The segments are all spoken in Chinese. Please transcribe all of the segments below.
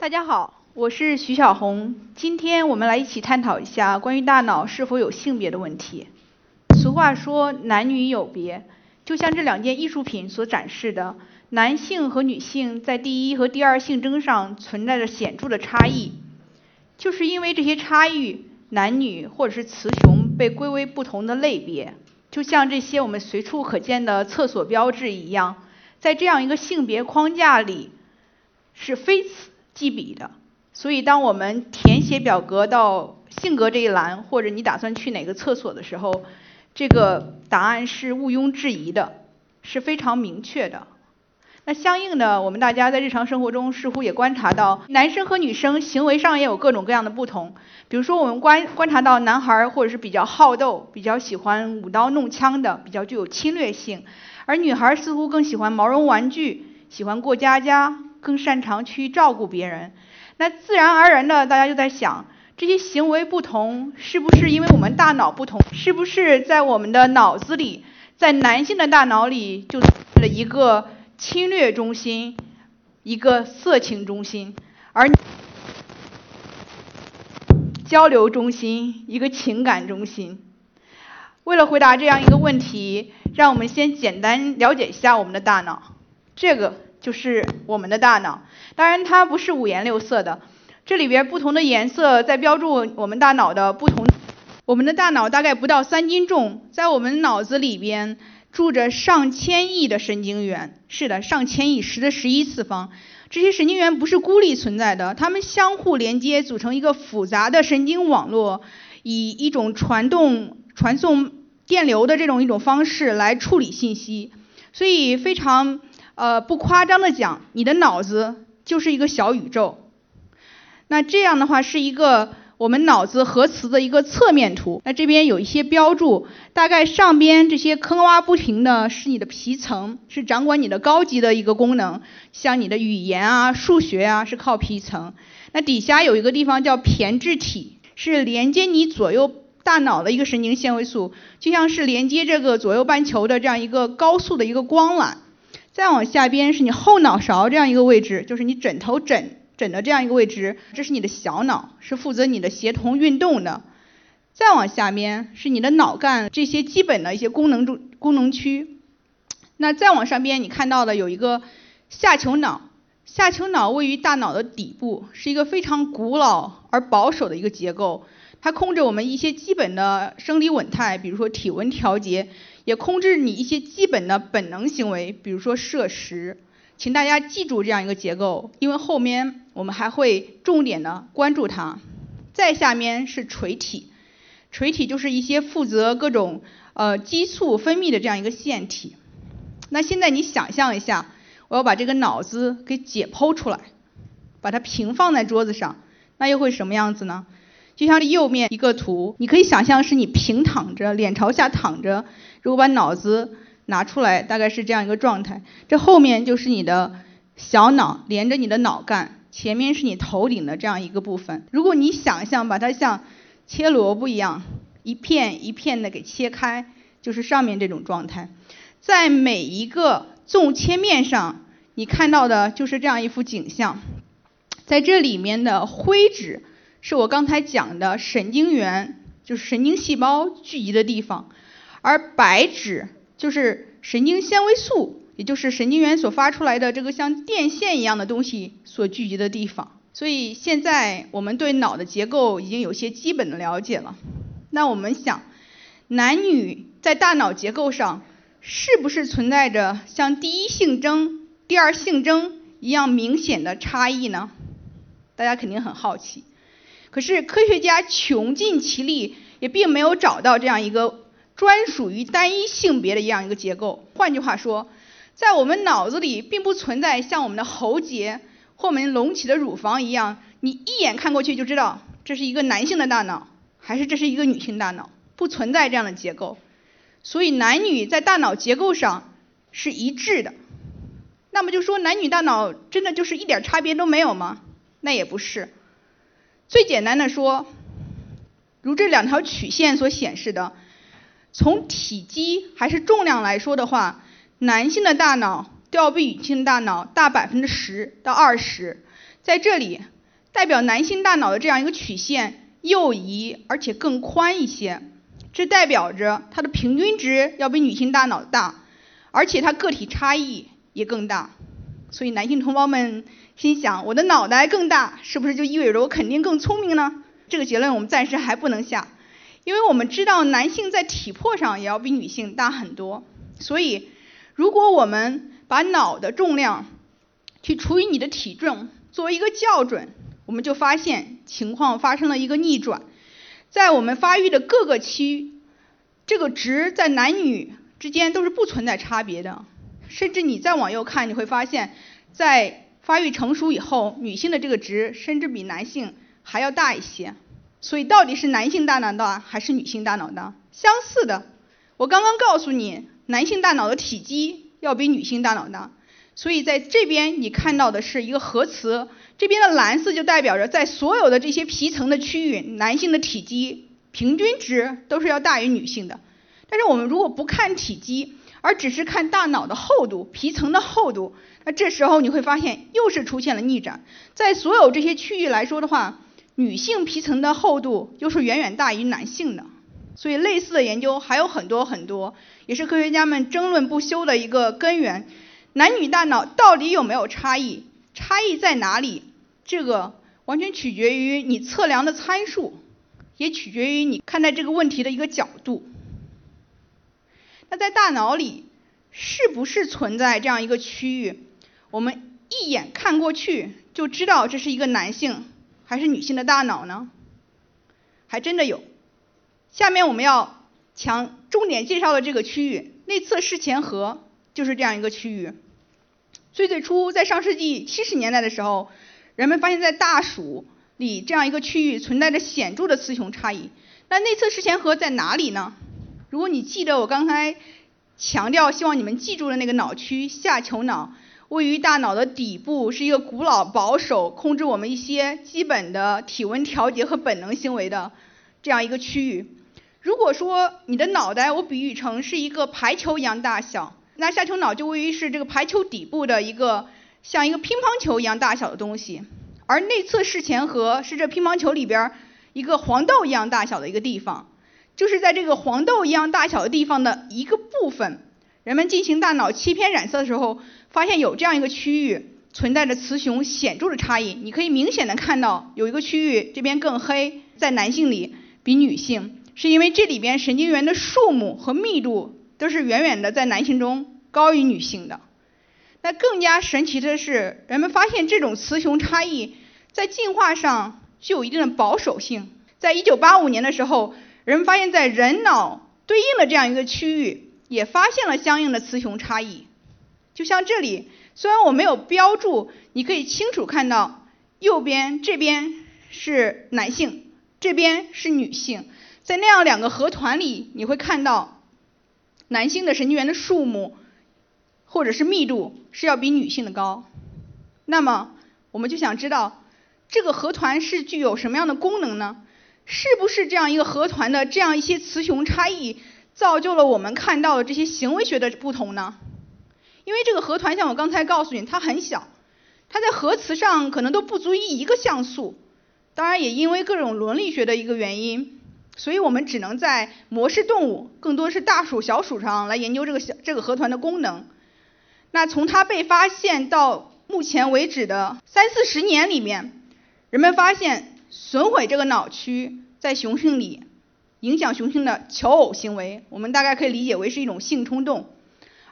大家好，我是徐小红。今天我们来一起探讨一下关于大脑是否有性别的问题。俗话说男女有别，就像这两件艺术品所展示的，男性和女性在第一和第二性征上存在着显著的差异。就是因为这些差异，男女或者是雌雄被归为不同的类别，就像这些我们随处可见的厕所标志一样，在这样一个性别框架里是非此。记笔的，所以当我们填写表格到性格这一栏，或者你打算去哪个厕所的时候，这个答案是毋庸置疑的，是非常明确的。那相应的，我们大家在日常生活中似乎也观察到，男生和女生行为上也有各种各样的不同。比如说，我们观观察到男孩或者是比较好斗，比较喜欢舞刀弄枪的，比较具有侵略性；而女孩似乎更喜欢毛绒玩具，喜欢过家家。更擅长去照顾别人，那自然而然的，大家就在想，这些行为不同，是不是因为我们大脑不同？是不是在我们的脑子里，在男性的大脑里，就了一个侵略中心，一个色情中心，而交流中心，一个情感中心？为了回答这样一个问题，让我们先简单了解一下我们的大脑，这个。就是我们的大脑，当然它不是五颜六色的，这里边不同的颜色在标注我们大脑的不同。我们的大脑大概不到三斤重，在我们脑子里边住着上千亿的神经元，是的，上千亿，十的十一次方。这些神经元不是孤立存在的，它们相互连接，组成一个复杂的神经网络，以一种传动、传送电流的这种一种方式来处理信息，所以非常。呃，不夸张的讲，你的脑子就是一个小宇宙。那这样的话是一个我们脑子核磁的一个侧面图。那这边有一些标注，大概上边这些坑洼不平的是你的皮层，是掌管你的高级的一个功能，像你的语言啊、数学啊是靠皮层。那底下有一个地方叫胼胝体，是连接你左右大脑的一个神经纤维素，就像是连接这个左右半球的这样一个高速的一个光缆。再往下边是你后脑勺这样一个位置，就是你枕头枕枕的这样一个位置，这是你的小脑，是负责你的协同运动的。再往下边是你的脑干这些基本的一些功能中功能区。那再往上边你看到的有一个下丘脑，下丘脑位于大脑的底部，是一个非常古老而保守的一个结构，它控制我们一些基本的生理稳态，比如说体温调节。也控制你一些基本的本能行为，比如说摄食，请大家记住这样一个结构，因为后面我们还会重点的关注它。再下面是垂体，垂体就是一些负责各种呃激素分泌的这样一个腺体。那现在你想象一下，我要把这个脑子给解剖出来，把它平放在桌子上，那又会什么样子呢？就像右面一个图，你可以想象是你平躺着，脸朝下躺着。如果把脑子拿出来，大概是这样一个状态。这后面就是你的小脑，连着你的脑干，前面是你头顶的这样一个部分。如果你想象把它像切萝卜一样，一片一片的给切开，就是上面这种状态。在每一个纵切面上，你看到的就是这样一幅景象。在这里面的灰质。是我刚才讲的神经元，就是神经细胞聚集的地方，而白质就是神经纤维素，也就是神经元所发出来的这个像电线一样的东西所聚集的地方。所以现在我们对脑的结构已经有些基本的了解了。那我们想，男女在大脑结构上是不是存在着像第一性征、第二性征一样明显的差异呢？大家肯定很好奇。可是科学家穷尽其力，也并没有找到这样一个专属于单一性别的一样一个结构。换句话说，在我们脑子里并不存在像我们的喉结或我们隆起的乳房一样，你一眼看过去就知道这是一个男性的大脑，还是这是一个女性大脑，不存在这样的结构。所以男女在大脑结构上是一致的。那么就说男女大脑真的就是一点差别都没有吗？那也不是。最简单的说，如这两条曲线所显示的，从体积还是重量来说的话，男性的大脑都要比女性大脑大百分之十到二十。在这里，代表男性大脑的这样一个曲线右移，而且更宽一些，这代表着它的平均值要比女性大脑大，而且它个体差异也更大。所以男性同胞们心想，我的脑袋更大，是不是就意味着我肯定更聪明呢？这个结论我们暂时还不能下，因为我们知道男性在体魄上也要比女性大很多。所以，如果我们把脑的重量去除以你的体重作为一个校准，我们就发现情况发生了一个逆转，在我们发育的各个区，这个值在男女之间都是不存在差别的。甚至你再往右看，你会发现，在发育成熟以后，女性的这个值甚至比男性还要大一些。所以到底是男性大脑大还是女性大脑大？相似的，我刚刚告诉你，男性大脑的体积要比女性大脑大。所以在这边你看到的是一个核磁，这边的蓝色就代表着在所有的这些皮层的区域，男性的体积平均值都是要大于女性的。但是我们如果不看体积，而只是看大脑的厚度、皮层的厚度，那这时候你会发现又是出现了逆转。在所有这些区域来说的话，女性皮层的厚度又是远远大于男性的。所以类似的研究还有很多很多，也是科学家们争论不休的一个根源。男女大脑到底有没有差异？差异在哪里？这个完全取决于你测量的参数，也取决于你看待这个问题的一个角度。那在大脑里是不是存在这样一个区域？我们一眼看过去就知道这是一个男性还是女性的大脑呢？还真的有。下面我们要强重点介绍的这个区域——内侧视前核，就是这样一个区域。最最初在上世纪七十年代的时候，人们发现，在大鼠里这样一个区域存在着显著的雌雄差异。那内侧视前核在哪里呢？如果你记得我刚才强调，希望你们记住的那个脑区下丘脑，位于大脑的底部，是一个古老、保守、控制我们一些基本的体温调节和本能行为的这样一个区域。如果说你的脑袋我比喻成是一个排球一样大小，那下丘脑就位于是这个排球底部的一个像一个乒乓球一样大小的东西，而内侧视前核是这乒乓球里边一个黄豆一样大小的一个地方。就是在这个黄豆一样大小的地方的一个部分，人们进行大脑切片染色的时候，发现有这样一个区域存在着雌雄显著的差异。你可以明显的看到有一个区域这边更黑，在男性里比女性，是因为这里边神经元的数目和密度都是远远的在男性中高于女性的。那更加神奇的是，人们发现这种雌雄差异在进化上具有一定的保守性。在一九八五年的时候。人们发现，在人脑对应的这样一个区域，也发现了相应的雌雄差异。就像这里，虽然我没有标注，你可以清楚看到，右边这边是男性，这边是女性。在那样两个核团里，你会看到男性的神经元的数目或者是密度是要比女性的高。那么，我们就想知道，这个核团是具有什么样的功能呢？是不是这样一个核团的这样一些雌雄差异，造就了我们看到的这些行为学的不同呢？因为这个核团像我刚才告诉你，它很小，它在核磁上可能都不足以一个像素。当然也因为各种伦理学的一个原因，所以我们只能在模式动物，更多是大鼠、小鼠上来研究这个小这个核团的功能。那从它被发现到目前为止的三四十年里面，人们发现。损毁这个脑区在雄性里影响雄性的求偶行为，我们大概可以理解为是一种性冲动；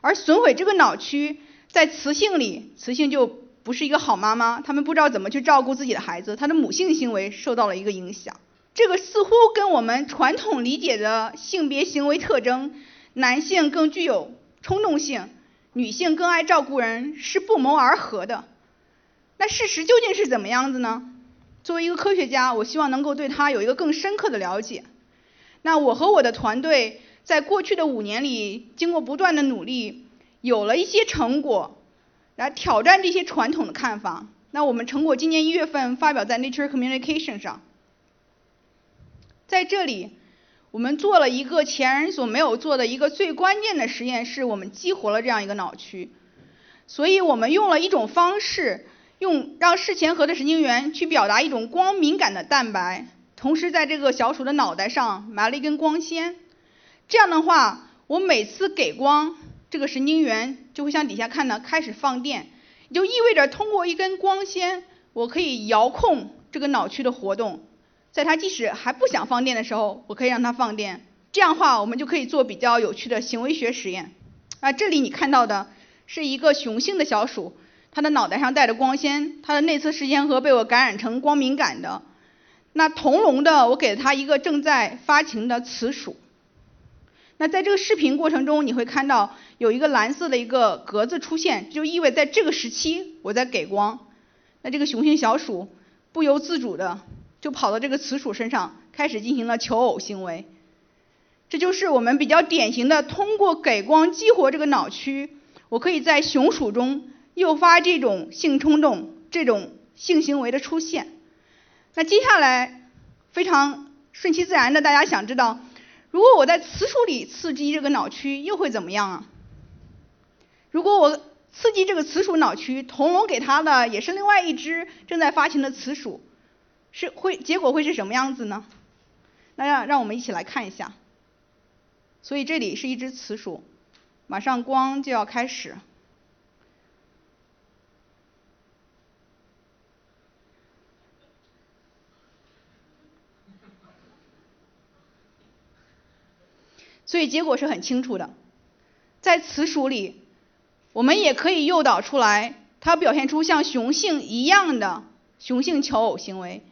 而损毁这个脑区在雌性里，雌性就不是一个好妈妈，他们不知道怎么去照顾自己的孩子，她的母性行为受到了一个影响。这个似乎跟我们传统理解的性别行为特征，男性更具有冲动性，女性更爱照顾人是不谋而合的。那事实究竟是怎么样子呢？作为一个科学家，我希望能够对它有一个更深刻的了解。那我和我的团队在过去的五年里，经过不断的努力，有了一些成果，来挑战这些传统的看法。那我们成果今年一月份发表在 Nature Communication 上。在这里，我们做了一个前人所没有做的一个最关键的实验，是我们激活了这样一个脑区。所以我们用了一种方式。用让视前核的神经元去表达一种光敏感的蛋白，同时在这个小鼠的脑袋上埋了一根光纤。这样的话，我每次给光，这个神经元就会向底下看呢开始放电，也就意味着通过一根光纤，我可以遥控这个脑区的活动，在它即使还不想放电的时候，我可以让它放电。这样的话，我们就可以做比较有趣的行为学实验。啊，这里你看到的是一个雄性的小鼠。它的脑袋上带着光纤，它的内侧视前核被我感染成光敏感的。那同笼的，我给了它一个正在发情的雌鼠。那在这个视频过程中，你会看到有一个蓝色的一个格子出现，就意味在这个时期我在给光。那这个雄性小鼠不由自主的就跑到这个雌鼠身上，开始进行了求偶行为。这就是我们比较典型的通过给光激活这个脑区，我可以在雄鼠中。诱发这种性冲动、这种性行为的出现。那接下来非常顺其自然的，大家想知道，如果我在雌鼠里刺激这个脑区，又会怎么样啊？如果我刺激这个雌鼠脑区，同笼给它的也是另外一只正在发情的雌鼠，是会结果会是什么样子呢？那让让我们一起来看一下。所以这里是一只雌鼠，马上光就要开始。所以结果是很清楚的，在雌鼠里，我们也可以诱导出来，它表现出像雄性一样的雄性求偶行为，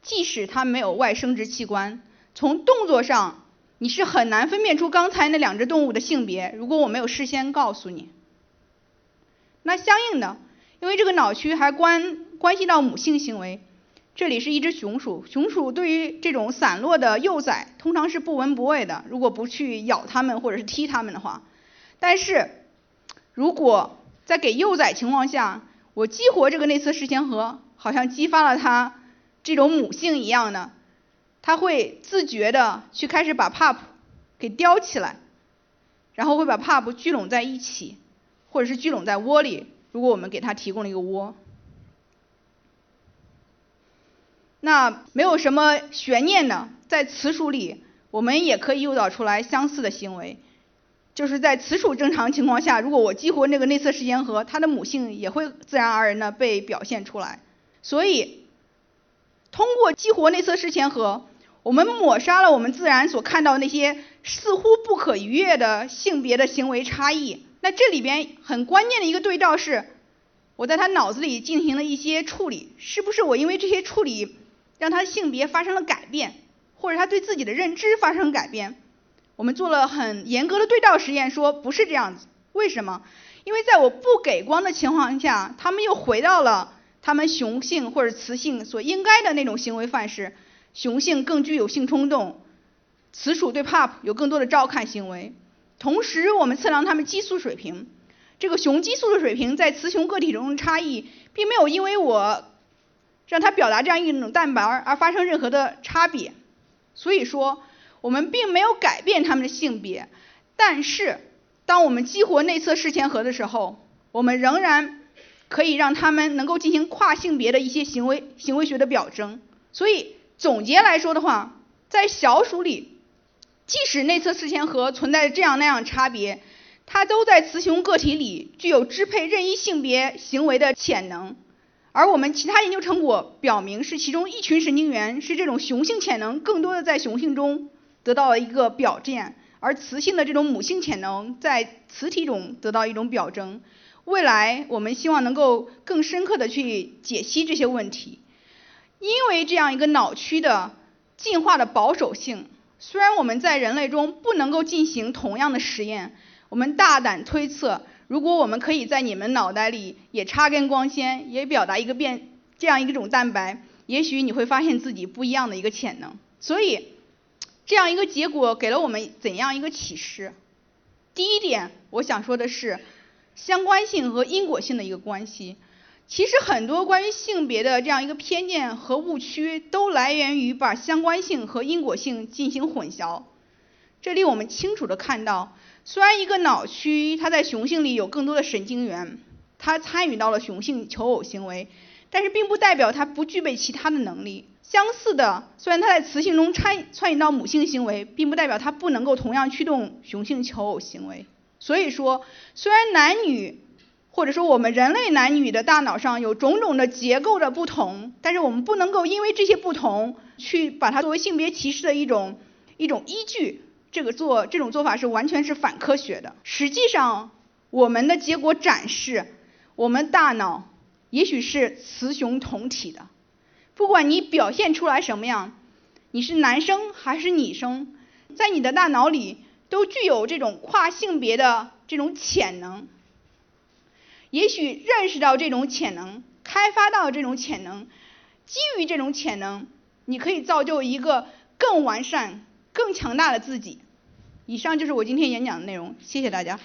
即使它没有外生殖器官，从动作上你是很难分辨出刚才那两只动物的性别，如果我没有事先告诉你。那相应的，因为这个脑区还关关系到母性行为。这里是一只雄鼠，雄鼠对于这种散落的幼崽通常是不闻不问的，如果不去咬它们或者是踢它们的话。但是，如果在给幼崽情况下，我激活这个内侧视前核，好像激发了它这种母性一样的，它会自觉的去开始把 pup 给叼起来，然后会把 pup 聚拢在一起，或者是聚拢在窝里，如果我们给它提供了一个窝。那没有什么悬念的，在雌鼠里，我们也可以诱导出来相似的行为，就是在雌鼠正常情况下，如果我激活那个内侧视前核，它的母性也会自然而然的被表现出来。所以，通过激活内侧视前核，我们抹杀了我们自然所看到那些似乎不可逾越的性别的行为差异。那这里边很关键的一个对照是，我在他脑子里进行了一些处理，是不是我因为这些处理？让他的性别发生了改变，或者他对自己的认知发生改变。我们做了很严格的对照实验，说不是这样子。为什么？因为在我不给光的情况下，他们又回到了他们雄性或者雌性所应该的那种行为范式。雄性更具有性冲动，雌鼠对 pup 有更多的照看行为。同时，我们测量它们激素水平，这个雄激素的水平在雌雄个体中的差异，并没有因为我。让它表达这样一种蛋白而发生任何的差别，所以说我们并没有改变它们的性别，但是当我们激活内侧视前核的时候，我们仍然可以让它们能够进行跨性别的一些行为行为学的表征。所以总结来说的话，在小鼠里，即使内侧视前核存在这样那样差别，它都在雌雄个体里具有支配任意性别行为的潜能。而我们其他研究成果表明，是其中一群神经元是这种雄性潜能更多的在雄性中得到了一个表现，而雌性的这种母性潜能在雌体中得到一种表征。未来我们希望能够更深刻的去解析这些问题。因为这样一个脑区的进化的保守性，虽然我们在人类中不能够进行同样的实验，我们大胆推测。如果我们可以在你们脑袋里也插根光纤，也表达一个变这样一种蛋白，也许你会发现自己不一样的一个潜能。所以，这样一个结果给了我们怎样一个启示？第一点，我想说的是相关性和因果性的一个关系。其实很多关于性别的这样一个偏见和误区，都来源于把相关性和因果性进行混淆。这里我们清楚的看到。虽然一个脑区它在雄性里有更多的神经元，它参与到了雄性求偶行为，但是并不代表它不具备其他的能力。相似的，虽然它在雌性中参参与到母性行为，并不代表它不能够同样驱动雄性求偶行为。所以说，虽然男女或者说我们人类男女的大脑上有种种的结构的不同，但是我们不能够因为这些不同去把它作为性别歧视的一种一种依据。这个做这种做法是完全是反科学的。实际上，我们的结果展示，我们大脑也许是雌雄同体的。不管你表现出来什么样，你是男生还是女生，在你的大脑里都具有这种跨性别的这种潜能。也许认识到这种潜能，开发到这种潜能，基于这种潜能，你可以造就一个更完善、更强大的自己。以上就是我今天演讲的内容，谢谢大家。